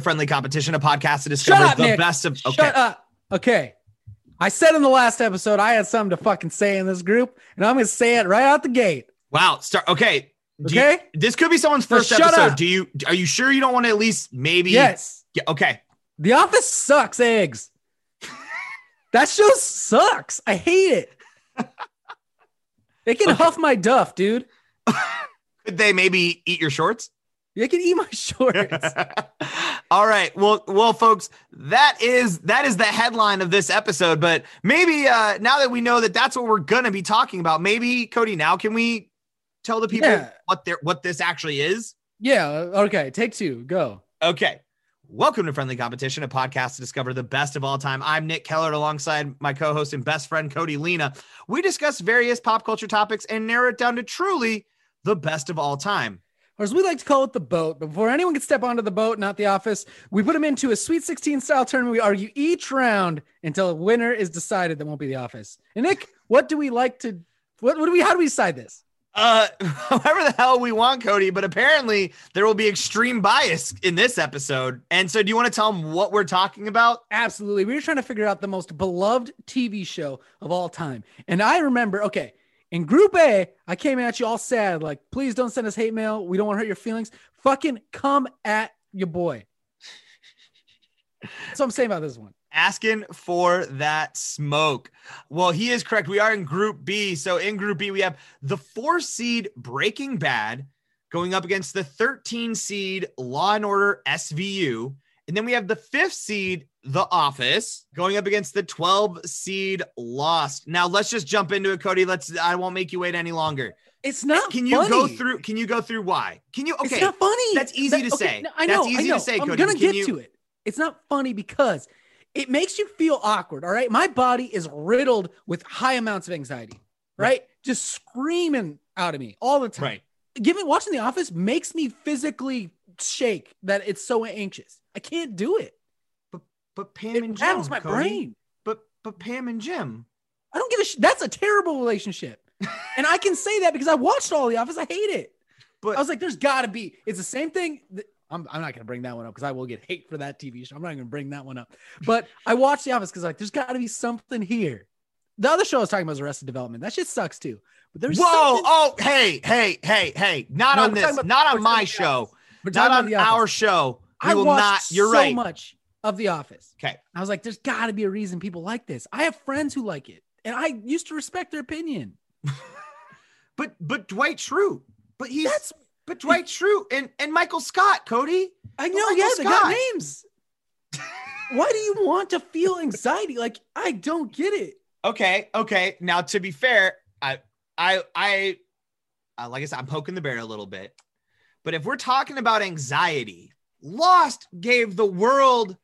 To Friendly Competition, a podcast to discover up, the Nick. best of. Okay. Shut up. Okay. I said in the last episode I had something to fucking say in this group, and I'm gonna say it right out the gate. Wow. Start. Okay. Do you- Okay? this could be someone's So first episode. up. Do you? Are you sure you don't want to at least maybe? Yes. Yeah, okay. The Office sucks eggs. that show sucks. I hate it. They can Okay. huff my duff, dude. Could they maybe eat your shorts? They can eat my shorts. All right. Well, well, folks, that is that is the headline of this episode. But maybe uh, now that we know that that's what we're gonna be talking about, maybe Cody, now can we tell the people Yeah. what their what this actually is? yeah. Okay. Take two. Go. Okay. Welcome to Friendly Competition, a podcast to discover the best of all time. I'm Nick Keller alongside my co host and best friend, Cody Lena. We discuss various pop culture topics and narrow it down to truly the best of all time. Or as we like to call it, the boat. But before anyone can step onto the boat, not the office, we put them into a Sweet 16 style tournament. We argue each round until a winner is decided. That won't be the office. And Nick, what do we like to? What, what do we? How do we decide this? Uh, however the hell we want, Cody, but apparently there will be extreme bias in this episode. And so, do you want to tell them what we're talking about? Absolutely. We were trying to figure out the most beloved TV show of all time. And I remember, okay, in Group A, I came at you all sad, like, please don't send us hate mail. We don't want to hurt your feelings. Fucking come at your boy. That's what I'm saying about this one. Asking for that smoke. Well, he is correct. We are in Group B. So, in Group B, we have the four seed Breaking Bad going up against the 13 seed Law and Order SVU. And then we have the fifth seed, The Office, going up against the 12 seed Lost. Now, let's just jump into it, Cody. Let's, I won't make you wait any longer. It's not Can you go funny. through? Can you go through why? Can you? Okay, It's not funny. that's easy to okay, say. no, I That's know. easy I to know. say, I'm Cody. gonna Can get you- to it. It's not funny because it makes you feel awkward. All right, my body is riddled with high amounts of anxiety. Right, just screaming out of me all the time. right. Given watching The Office makes me physically shake that it's so anxious. I can't do it. But but Pam It and Jim, rattles my Cody. brain. But but Pam and Jim. I don't give a sh- That's a terrible relationship. and I can say that because I watched all The Office. I hate it. But I was like, there's got to be. It's the same thing. that- I'm, I'm not going to bring that one up because I will get hate for that TV show. I'm not going to bring that one up. But I watched The Office because like, there's got to be something here. The other show I was talking about was Arrested Development. That shit sucks too. But there's whoa! something- Oh, hey, hey, hey, hey! Not No, on this. about- not on my show. We're Not on our show. We I will watched not. You're so right. much of The Office. Okay. I was like, there's got to be a reason people like this. I have friends who like it, and I used to respect their opinion. But but Dwight Schrute. But he's That's but Dwight Schrute and and Michael Scott, Cody. I know. Michael Yeah, they got names. Why do you want to feel anxiety? Like I don't get it. Okay, okay. Now to be fair, I I I uh, like I said, I'm poking the bear a little bit. But if we're talking about anxiety, Lost gave the world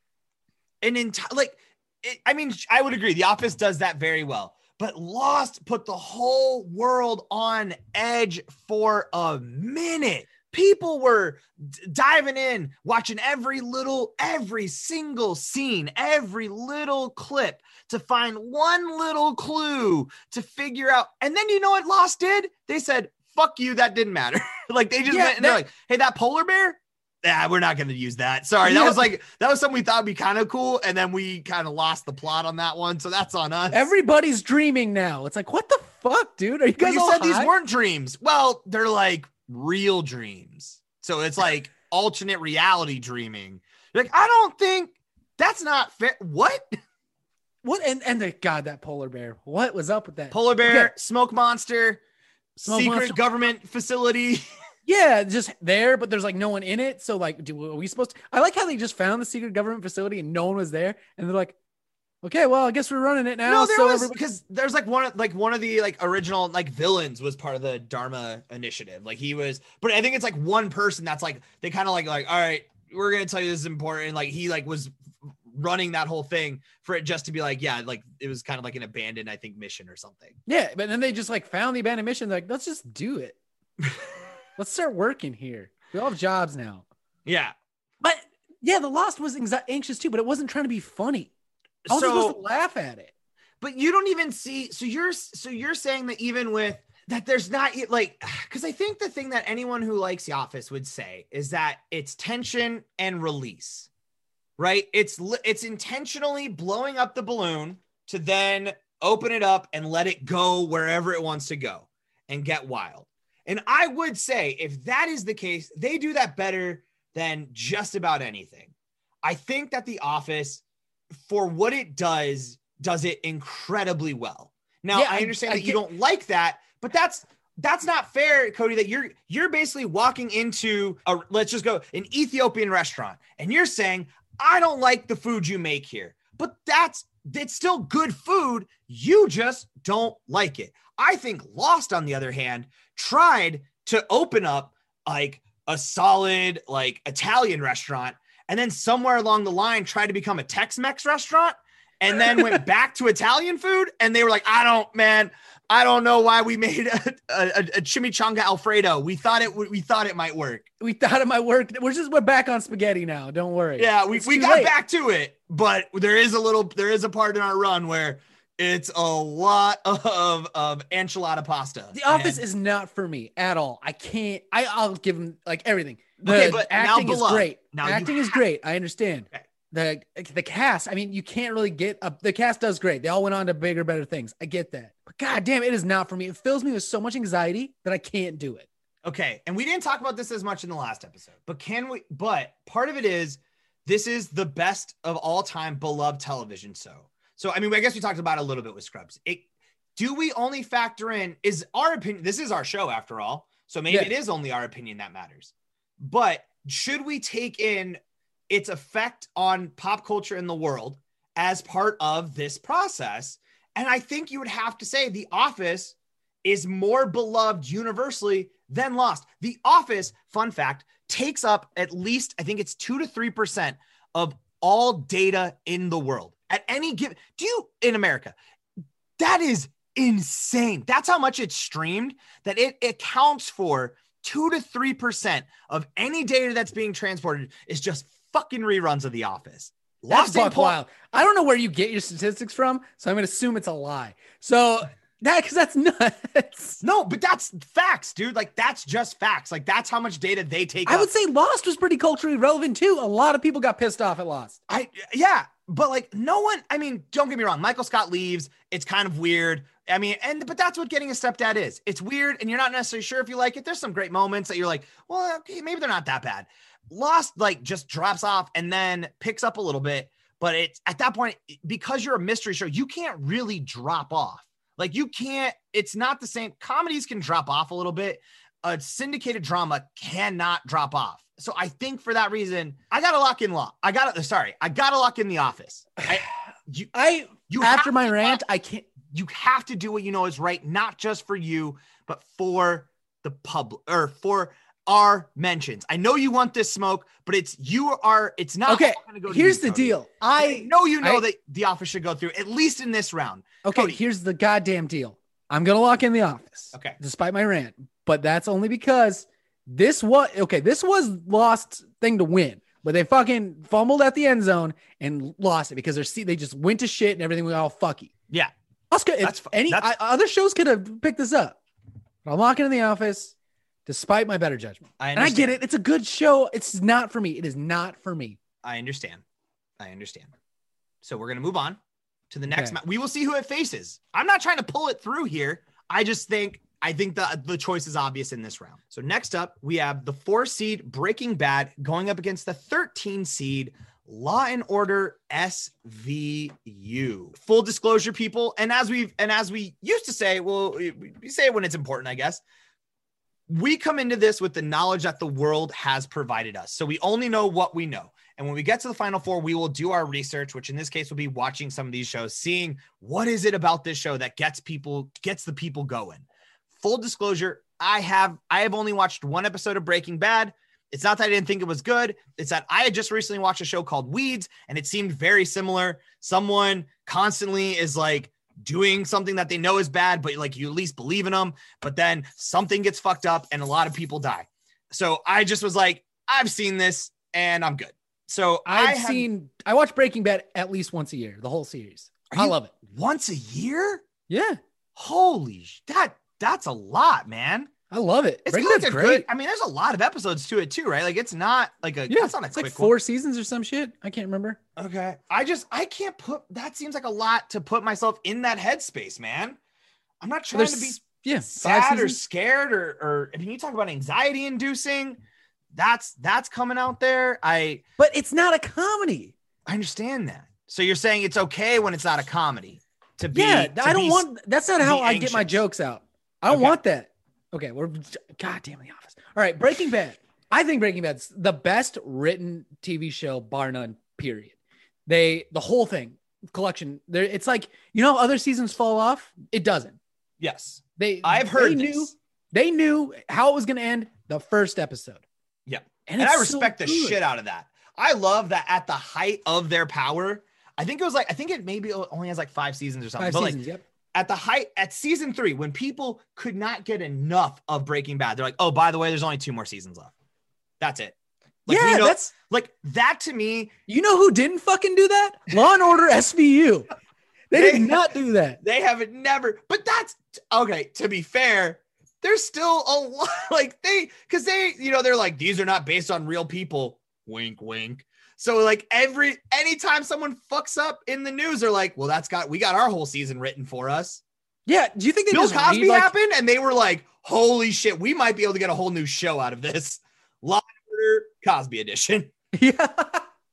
an entire like it, I mean, I would agree. The Office does that very well. But Lost put the whole world on edge for a minute. People were d- diving in, watching every little, every single scene, every little clip to find one little clue to figure out. And then you know what Lost did? They said, fuck you, that didn't matter. like they just Yeah, went and they're like, hey, that polar bear? Yeah, we're not going to use that. Sorry. That Yeah. was like, that was something we thought would be kind of cool. And then we kind of lost the plot on that one. So that's on us. Everybody's dreaming now. It's like, what the fuck, dude? Are you But guys you all said these weren't dreams. Well, they're like real dreams. So it's like alternate reality dreaming. You're like, I don't think that's not fair. What? what? And and the God, that polar bear. What was up with that? Polar bear, Okay. smoke monster, Secret government facility. Yeah, just there, but there's like no one in it. So like, do are we supposed to? I like how they just found the secret government facility and no one was there, and they're like, okay, well, I guess we're running it now. no, there so was everybody- because there's like one of like one of the like original like villains was part of the Dharma initiative. Like he was, but I think it's like one person that's like they kind of like like all right, we're gonna tell you this is important. Like he like was running that whole thing for it just to be like yeah, like it was kind of like an abandoned I think mission or something. yeah, but then they just like found the abandoned mission. They're like, let's just do it. let's start working here. We all have jobs now. Yeah. But yeah, the Lost was anxi- anxious too, but it wasn't trying to be funny. I was So- supposed to laugh at it. but you don't even see so you're so you're saying that even with that there's not like because i think the thing that anyone who likes the office would say is that it's tension and release right? It's it's intentionally blowing up the balloon to then open it up and let it go wherever it wants to go and get wild. And I would say if that is the case, they do that better than just about anything. I think that The Office, for what it does, does it incredibly well. Now Yeah, I I- understand I that you get- don't like that, but that's that's not fair, Cody. That you're you're basically walking into a let's just go an Ethiopian restaurant, and you're saying I don't like the food you make here, but that's it's still good food. You just don't like it. I think Lost, on the other hand, tried to open up like a solid like Italian restaurant, and then somewhere along the line tried to become a Tex-Mex restaurant, and then went back to Italian food, and they were like, I don't, man. I don't know why we made a, a, a chimichanga Alfredo. We thought it. We thought it might work. We thought it might work. We're just we're back on spaghetti now. Don't worry. Yeah, we, It's we got late. back to it, but there is a little. There is a part in our run where it's a lot of of enchilada pasta. The Office And- is not for me at all. I can't. I I'll give them like everything. The Okay, but acting is great. Now acting is great. I understand. Okay. The the cast. I mean, you can't really get up. The cast does great. They all went on to bigger, better things. I get that. God damn, it is not for me. It fills me with so much anxiety that I can't do it. Okay, and we didn't talk about this as much in the last episode, but can we? But part of it is this is the best of all time beloved television. So, so I mean, I guess we talked about a little bit with Scrubs. It do we only factor in is our opinion? This is our show after all, so maybe Yeah. it is only our opinion that matters. But should we take in its effect on pop culture in the world as part of this process? And I think you would have to say The Office is more beloved universally than Lost. The Office, fun fact, takes up at least, I think it's two to 3% of all data in the world at any given. Do you in America? That is insane. That's how much it's streamed that it accounts for two to 3% of any data that's being transported is just fucking reruns of The Office. That's ain't buck pull- wild. I don't know where you get your statistics from, so I'm gonna assume it's a lie. So that because that's nuts. No, but that's facts, dude. Like that's just facts. Like that's how much data they take. I up. would say Lost was pretty culturally relevant too. A lot of people got pissed off at Lost. I yeah, but like no one. I mean, don't get me wrong. Michael Scott leaves. It's kind of weird. I mean, and but that's what getting a stepdad is. It's weird, and you're not necessarily sure if you like it. There's some great moments that you're like, well, okay, maybe they're not that bad. Lost like just drops off and then picks up a little bit, but it's at that point because you're a mystery show, you can't really drop off. Like you can't. It's not the same. Comedies can drop off a little bit. A syndicated drama cannot drop off. So I think for that reason, I gotta lock in law. I gotta sorry, I gotta lock in the office. I, you I you after my rant, I can't. you have to do what you know is right, not just for you, but for the public or for our mentions. I know you want this smoke, but it's you are. It's not Okay, gonna go here's you, the Cody. deal. I I know you know I- that the office should go through at least in this round. okay. Cody. Here's the goddamn deal. I'm gonna lock in the office. Okay. Despite my rant, but that's only because this was okay. This was lost thing to win, but they fucking fumbled at the end zone and lost it because they're they just went to shit and everything was all fucky. Yeah, Oscar, if That's any that's- I, other shows could have picked this up, but I'm locking in the office, despite my better judgment. I And I get it; it's a good show. It's not for me. It is not for me. I understand. I understand. So we're gonna move on to the next. Okay. ma- we will see who it faces. I'm not trying to pull it through here. I just think I think the the choice is obvious in this round. So next up, we have the four seed Breaking Bad going up against the 13 seed Law and Order SVU. Full disclosure, people, and as we've and as we used to say, well, we we say it when it's important, I guess we come into this with the knowledge that the world has provided us. So we only know what we know. And when we get to the final four, we will do our research, which in this case will be watching some of these shows, seeing what is it about this show that gets people, gets the people going. Full disclosure, I have I have only watched one episode of Breaking Bad. It's not that I didn't think it was good. It's that I had just recently watched a show called Weeds and it seemed very similar. Someone constantly is like doing something that they know is bad, but like you at least believe in them. But then something gets fucked up and a lot of people die. So I just was like, I've seen this and I'm good. So I've I have- seen. I watch Breaking Bad at least once a year, the whole series. I love it. once a year. Yeah, Holy that that's a lot, man. I love it. It's Breaking like, Bad's a great. good. I mean, there's a lot of episodes to it too, right? Like it's not like a. yeah, it's not a it's like four one. seasons or some shit. I can't remember. Okay. I just I can't put that seems like a lot to put myself in that headspace, man. I'm not trying There's to be yeah, sad or scared or or if you talk about anxiety inducing, that's that's coming out there. I but it's not a comedy. I understand that. So you're saying it's okay when it's not a comedy to be yeah, to I don't be- want. That's not how I get my jokes out. I don't Okay. want that. Okay, we're God damn the office. All right, Breaking Bad. I think Breaking Bad's the best written TV show, bar none. Period. They the whole thing collection. There, it's like you know other seasons fall off. It doesn't. Yes. They I've heard they this. knew they knew how it was going to end the first episode. Yeah. and, and I it's so respect the shit out of that. I love that at the height of their power. I think it was like I think it maybe only has like five seasons or something. Five but like seasons. yep. At the height at season three, when people could not get enough of Breaking Bad, they're like, oh, by the way, there's only two more seasons left. That's it. Like, yeah, know- that's like that to me. you know who didn't fucking do that? Law and Order SVU. They They- did not do that. They haven't never, but that's okay. To be fair, there's still a lot like they because they, you know, they're like, these are not based on real people. Wink, wink. So like every anytime someone fucks up in the news, they're like, well, that's got we got our whole season written for us. Yeah. Do you think they Bill just read, Cosby like- happened, and they were like, "Holy shit, we might be able to get a whole new show out of this." Law and Order Cosby edition. Yeah.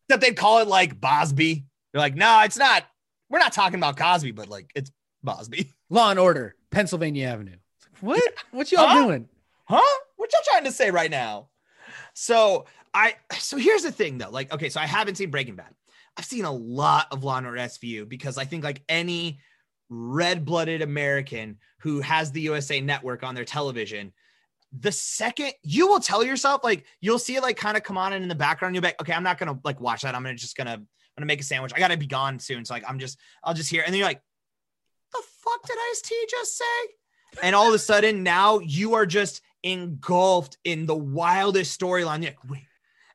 Except they'd call it like Bosby. They're like, "No, it's not. We're not talking about Cosby, but like it's Bosby." Law and Order, Pennsylvania Avenue. What? What y'all Huh? doing? Huh? What y'all trying to say right now? So I so here's the thing though. Like, okay, so I haven't seen Breaking Bad. I've seen a lot of Law and Order SVU because I think like any red-blooded American who has the USA network on their television, the second you will tell yourself, like you'll see it like kind of come on and in the background, you'll be like, okay, I'm not gonna like watch that. I'm gonna just gonna I'm gonna make a sandwich. I gotta be gone soon. So like I'm just I'll just hear and then you're like, the fuck did Ice T just say? And all of a sudden now you are just engulfed in the wildest storyline. Like, wait.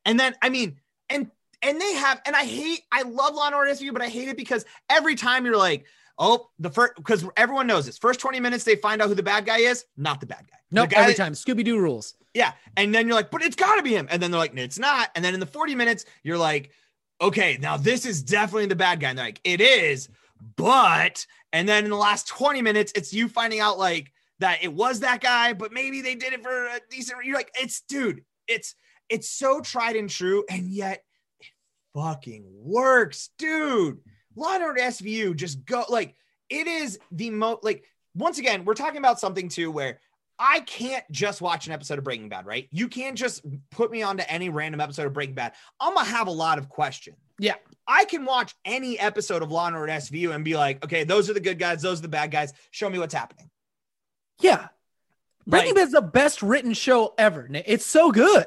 And then I mean, and and they have, and I hate, I love Law and Order SVU, but I hate it because every time you're like, oh, the first because everyone knows this. First 20 minutes, they find out who the bad guy is, not the bad guy. No, Nope. guy Every that- time. Scooby Doo rules. yeah. And then you're like, but it's got to be him. And then they're like, no, it's not. And then in the 40 minutes, you're like, okay, now this is definitely the bad guy. And they're like, it is, but, and then in the last 20 minutes, it's you finding out like that it was that guy, but maybe they did it for a decent, you're like, it's, dude, it's, it's so tried and true. And yet it fucking works, dude. Law and Order SVU just go like, it is the most, like, once again, we're talking about something too where I can't just watch an episode of Breaking Bad, right? You can't just put me onto any random episode of Breaking Bad. I'm gonna have a lot of questions. Yeah. I can watch any episode of Law and Order SVU and be like, okay, those are the good guys, those are the bad guys. Show me what's happening. Yeah. Breaking Like- is the best written show ever. It's so good.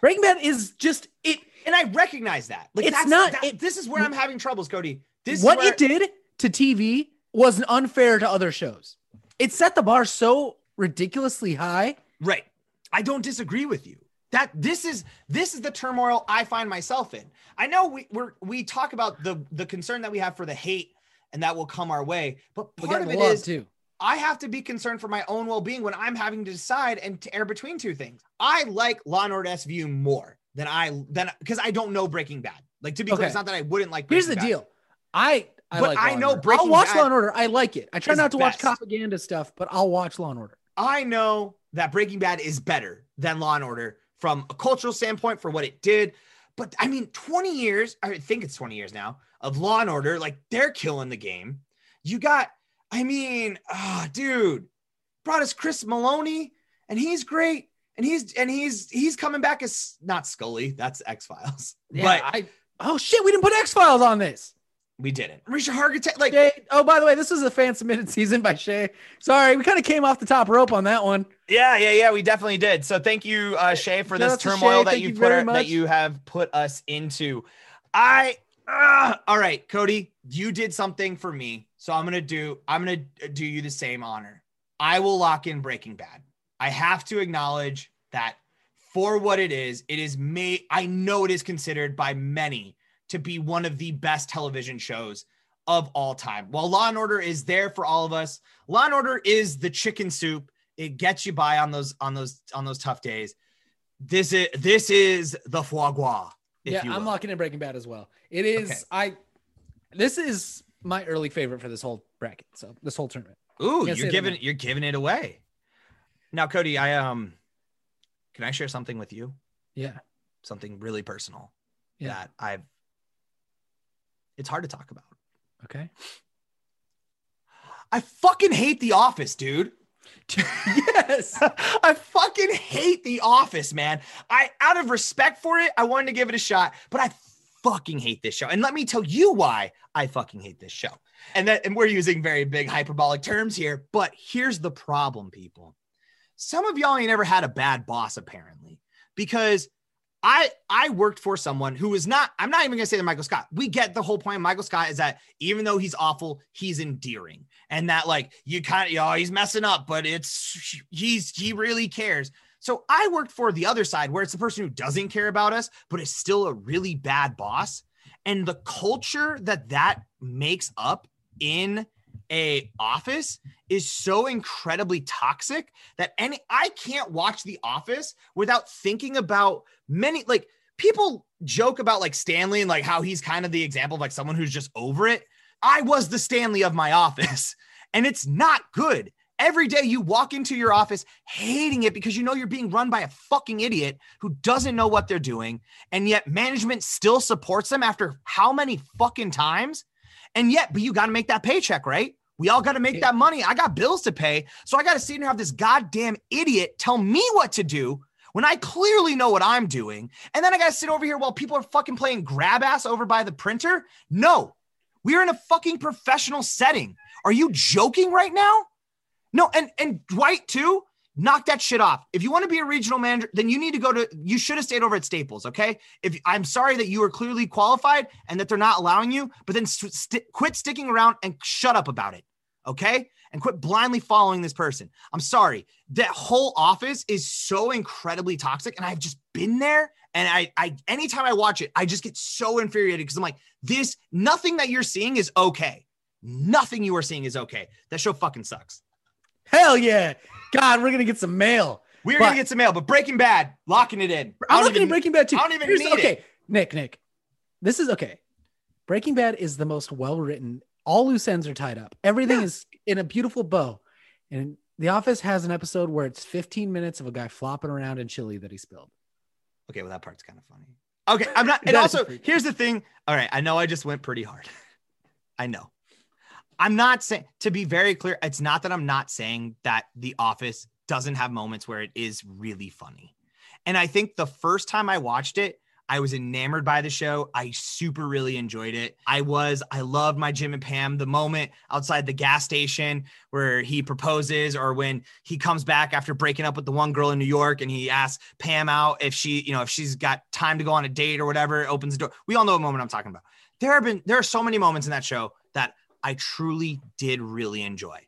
Breaking Bad is just it. And I recognize that. Like It's not- that- it- this is where I'm having troubles, Cody. This what is where, it did to TV was unfair to other shows. It set the bar so ridiculously high. Right. I don't disagree with you. That this is this is the turmoil I find myself in. I know we we're we talk about the the concern that we have for the hate and that will come our way, but part of it is too. I have to be concerned for my own well-being when I'm having to decide and to err between two things. I like Law and Order SVU more than I than because I don't know Breaking Bad. Like to be clear, it's not that I wouldn't like. Here's the Bad. deal. I I But like I know Breaking I'll watch Bad Law and Order. I like it. I try not to watch propaganda stuff, but I'll watch Law and Order. I know that Breaking Bad is better than Law and Order from a cultural standpoint for what it did. But I mean, 20 years, I think it's 20 years now of Law and Order, like they're killing the game. You got, I mean, ah, dude, brought us Chris Meloni, and he's great. And he's and he's he's coming back as not Scully, that's X Files. Yeah, But I oh shit, we didn't put X Files on this. we didn't. Risha Hargitay, like Shay, oh, by the way, this was a fan submitted season by Shay. Sorry, we kind of came off the top rope on that one. Yeah, yeah, yeah. We definitely did. So thank you, uh, Shay, for Shout this turmoil that you you put our, that you have put us into. I uh, all right, Cody. You did something for me, so I'm gonna do. I'm gonna do you the same honor. I will lock in Breaking Bad. I have to acknowledge that for what it is, it is made. I know it is considered by many to be one of the best television shows of all time. While Law and Order is there for all of us, Law and Order is the chicken soup It gets you by on those on those on those tough days. This is this is the foie gras. if yeah, I'm locking in Breaking Bad as well. It is Okay. I. This is my early favorite for this whole bracket. So this whole tournament. Ooh, you're giving you're giving it away. Now, Cody, I um, can I share something with you? Yeah. Something really personal Yeah. that I've. It's hard to talk about. Okay. I fucking hate The Office, dude. yes. I fucking hate The Office, man. I, out of respect for it, I wanted to give it a shot, but I fucking hate this show. And let me tell you why I fucking hate this show. And that, and we're using very big hyperbolic terms here, but here's the problem, people. Some of y'all ain't ever had a bad boss, apparently, because I I worked for someone who was not. I'm not even gonna say that Michael Scott. We get the whole point. of Michael Scott is that even though he's awful, he's endearing, and that like you kind of, you know, he's messing up, but it's he's he really cares. So I worked for the other side where it's the person who doesn't care about us, but is still a really bad boss, and the culture that that makes up in a office is so incredibly toxic that any I can't watch The Office without thinking about many like people joke about like Stanley and like how he's kind of the example of like someone who's just over it. I was the Stanley of my office and it's not good. Every day you walk into your office hating it because you know you're being run by a fucking idiot who doesn't know what they're doing and yet management still supports them after how many fucking times? And yet, but you got to make that paycheck, right? We all got to make that money. I got bills to pay. So I got to sit here and have this goddamn idiot tell me what to do when I clearly know what I'm doing. And then I got to sit over here while people are fucking playing grab ass over by the printer. No, we're in a fucking professional setting. Are you joking right now? No, and and Dwight too. Knock that shit off. If you want to be a regional manager, then you need to go to. You should have stayed over at Staples. Okay. If I'm sorry that you are clearly qualified and that they're not allowing you, but then st- quit sticking around and shut up about it. Okay. And quit blindly following this person. I'm sorry. That whole office is so incredibly toxic, and I've just been there. And I, I, anytime I watch it, I just get so infuriated because I'm like, this. Nothing that you're seeing is okay. Nothing you are seeing is okay. That show fucking sucks. Hell yeah. God, we're gonna get some mail. We're But- gonna get some mail, but Breaking Bad, locking it in. I'm looking even- at Breaking Bad too. I don't even Here's- need okay, it. Nick, Nick. This is okay. Breaking Bad is the most well written. All loose ends are tied up. Everything Yeah. is in a beautiful bow. And The Office has an episode where it's 15 minutes of a guy flopping around in chili that he spilled. Okay, well that part's kind of funny. Okay, I'm not. And also, here's the thing. All right, I know I just went pretty hard. I know. I'm not saying to be very clear. It's not that I'm not saying that The Office doesn't have moments where it is really funny. And I think the first time I watched it, I was enamored by the show. I super really enjoyed it. I was, I loved my Jim and Pam. The moment outside the gas station where he proposes, or when he comes back after breaking up with the one girl in New York and he asks Pam out if she, you know, if she's got time to go on a date or whatever, opens the door. We all know what moment I'm talking about. There have been, there are so many moments in that show that I truly did really enjoy.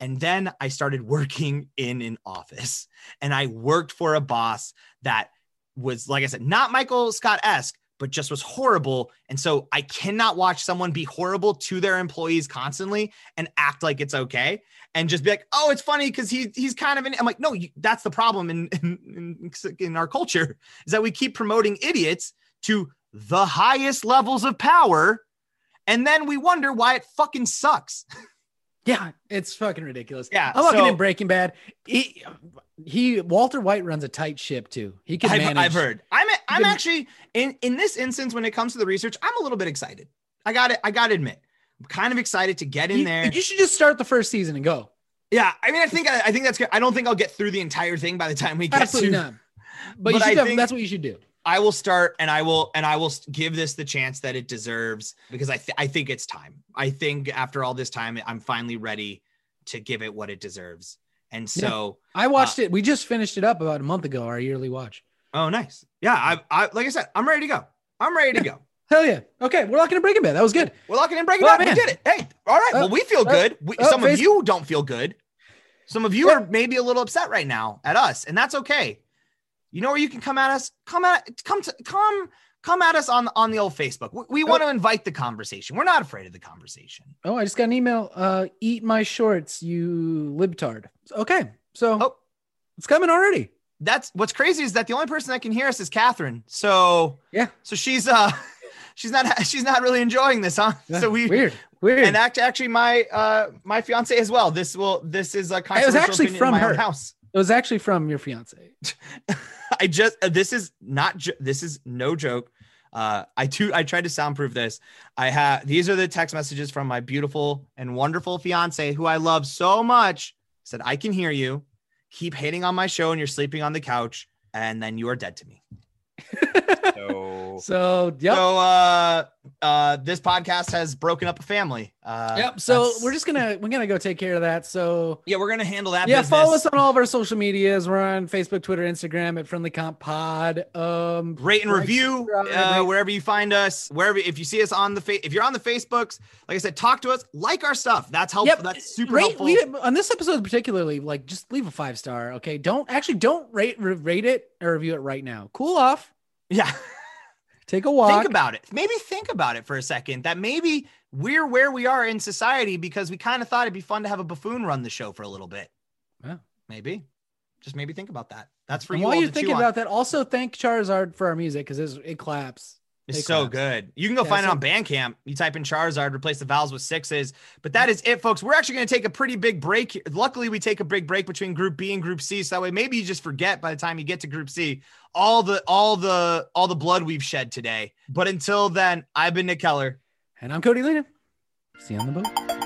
And then I started working in an office and I worked for a boss that was, like I said, not Michael Scott esque, but just was horrible. And so I cannot watch someone be horrible to their employees constantly and act like it's okay and just be like, oh, it's funny because he, he's kind of in. I'm like, no, you, that's the problem in, in, in our culture is that we keep promoting idiots to the highest levels of power. And then we wonder why it fucking sucks. Yeah, it's fucking ridiculous. Yeah, I'm looking so- in Breaking Bad. He, he Walter White runs a tight ship too. He can I've, manage. I've heard. I'm I'm can- actually in in this instance when it comes to the research, I'm a little bit excited. I got it. I got to admit, I'm kind of excited to get in You- there. You should just start the first season and go. yeah, I mean, I think I, I think that's good. I don't think I'll get through the entire thing by the time we get Absolutely to. not. But, you But I should have, think- that's what you should do. I will start and I will and I will give this the chance that it deserves because I th- I think it's time. I think after all this time, I'm finally ready to give it what it deserves. And so, I watched it. We just finished it up about a month ago. Our yearly watch. oh, nice. Yeah, I, I like I said, I'm ready to go. I'm ready to go. Hell yeah. Okay, we're locking in Breaking Bad. That was good. We're locking in breaking Oh, down. We did it. Hey, all right. Uh, well, we feel uh, good. We, uh, some of you don't feel good. Some of you Yeah. are maybe a little upset right now at us, and that's okay. You know where you can come at us? Come at come to come come at us on on the old Facebook. We, we want to invite the conversation. We're not afraid of the conversation. Oh, I just got an email. Uh, eat my shorts, you libtard. Okay, So Oh. it's coming already. That's what's crazy is that the only person that can hear us is Catherine. So Yeah. so she's uh she's not she's not really enjoying this, huh? Yeah, So we weird, weird. and act, actually my uh my fiance as well. This will this is a controversial actually opinion from in my own her. house. It was actually from your fiance. I just uh, this is not jo- this is no joke. Uh, I too I tried to soundproof this. I have these are the text messages from my beautiful and wonderful fiance who I love so much. Said I can hear you. Keep hating on my show and you're sleeping on the couch, and then you are dead to me. so, So yep. so uh, uh, this podcast has broken up a family. Uh, Yep. So that's- we're just gonna we're gonna go take care of that. So yeah, we're gonna handle that. yeah, business. follow us on all of our social medias. We're on Facebook, Twitter, Instagram at Friendly Comp Pod. Um, rate and Like, review uh, wherever you find us wherever if you see us on the fa- if you're on the facebooks like i said talk to us like our stuff that's helpful Yep. that's super rate, helpful we- on this episode particularly, like just leave a five star. Okay, don't actually don't rate rate it or review it right now. Cool off. yeah Take a walk. think about it maybe think about it for a second that maybe we're where we are in society because we kind of thought it'd be fun to have a buffoon run the show for a little bit Yeah. maybe just maybe think about that that's for and you while you're thinking about that, also thank Charizard for our music because it claps. It's It so claps. good. You can go Yeah, find so- it on Bandcamp. You type in Charizard, replace the vowels with sixes. But that is it, folks. We're actually going to take a pretty big break. here. Luckily, we take a big break between Group B and Group C, so that way maybe you just forget by the time you get to Group C all the all the all the blood we've shed today. But until then, I've been Nick Keller. And I'm Cody Lena. See you on the boat.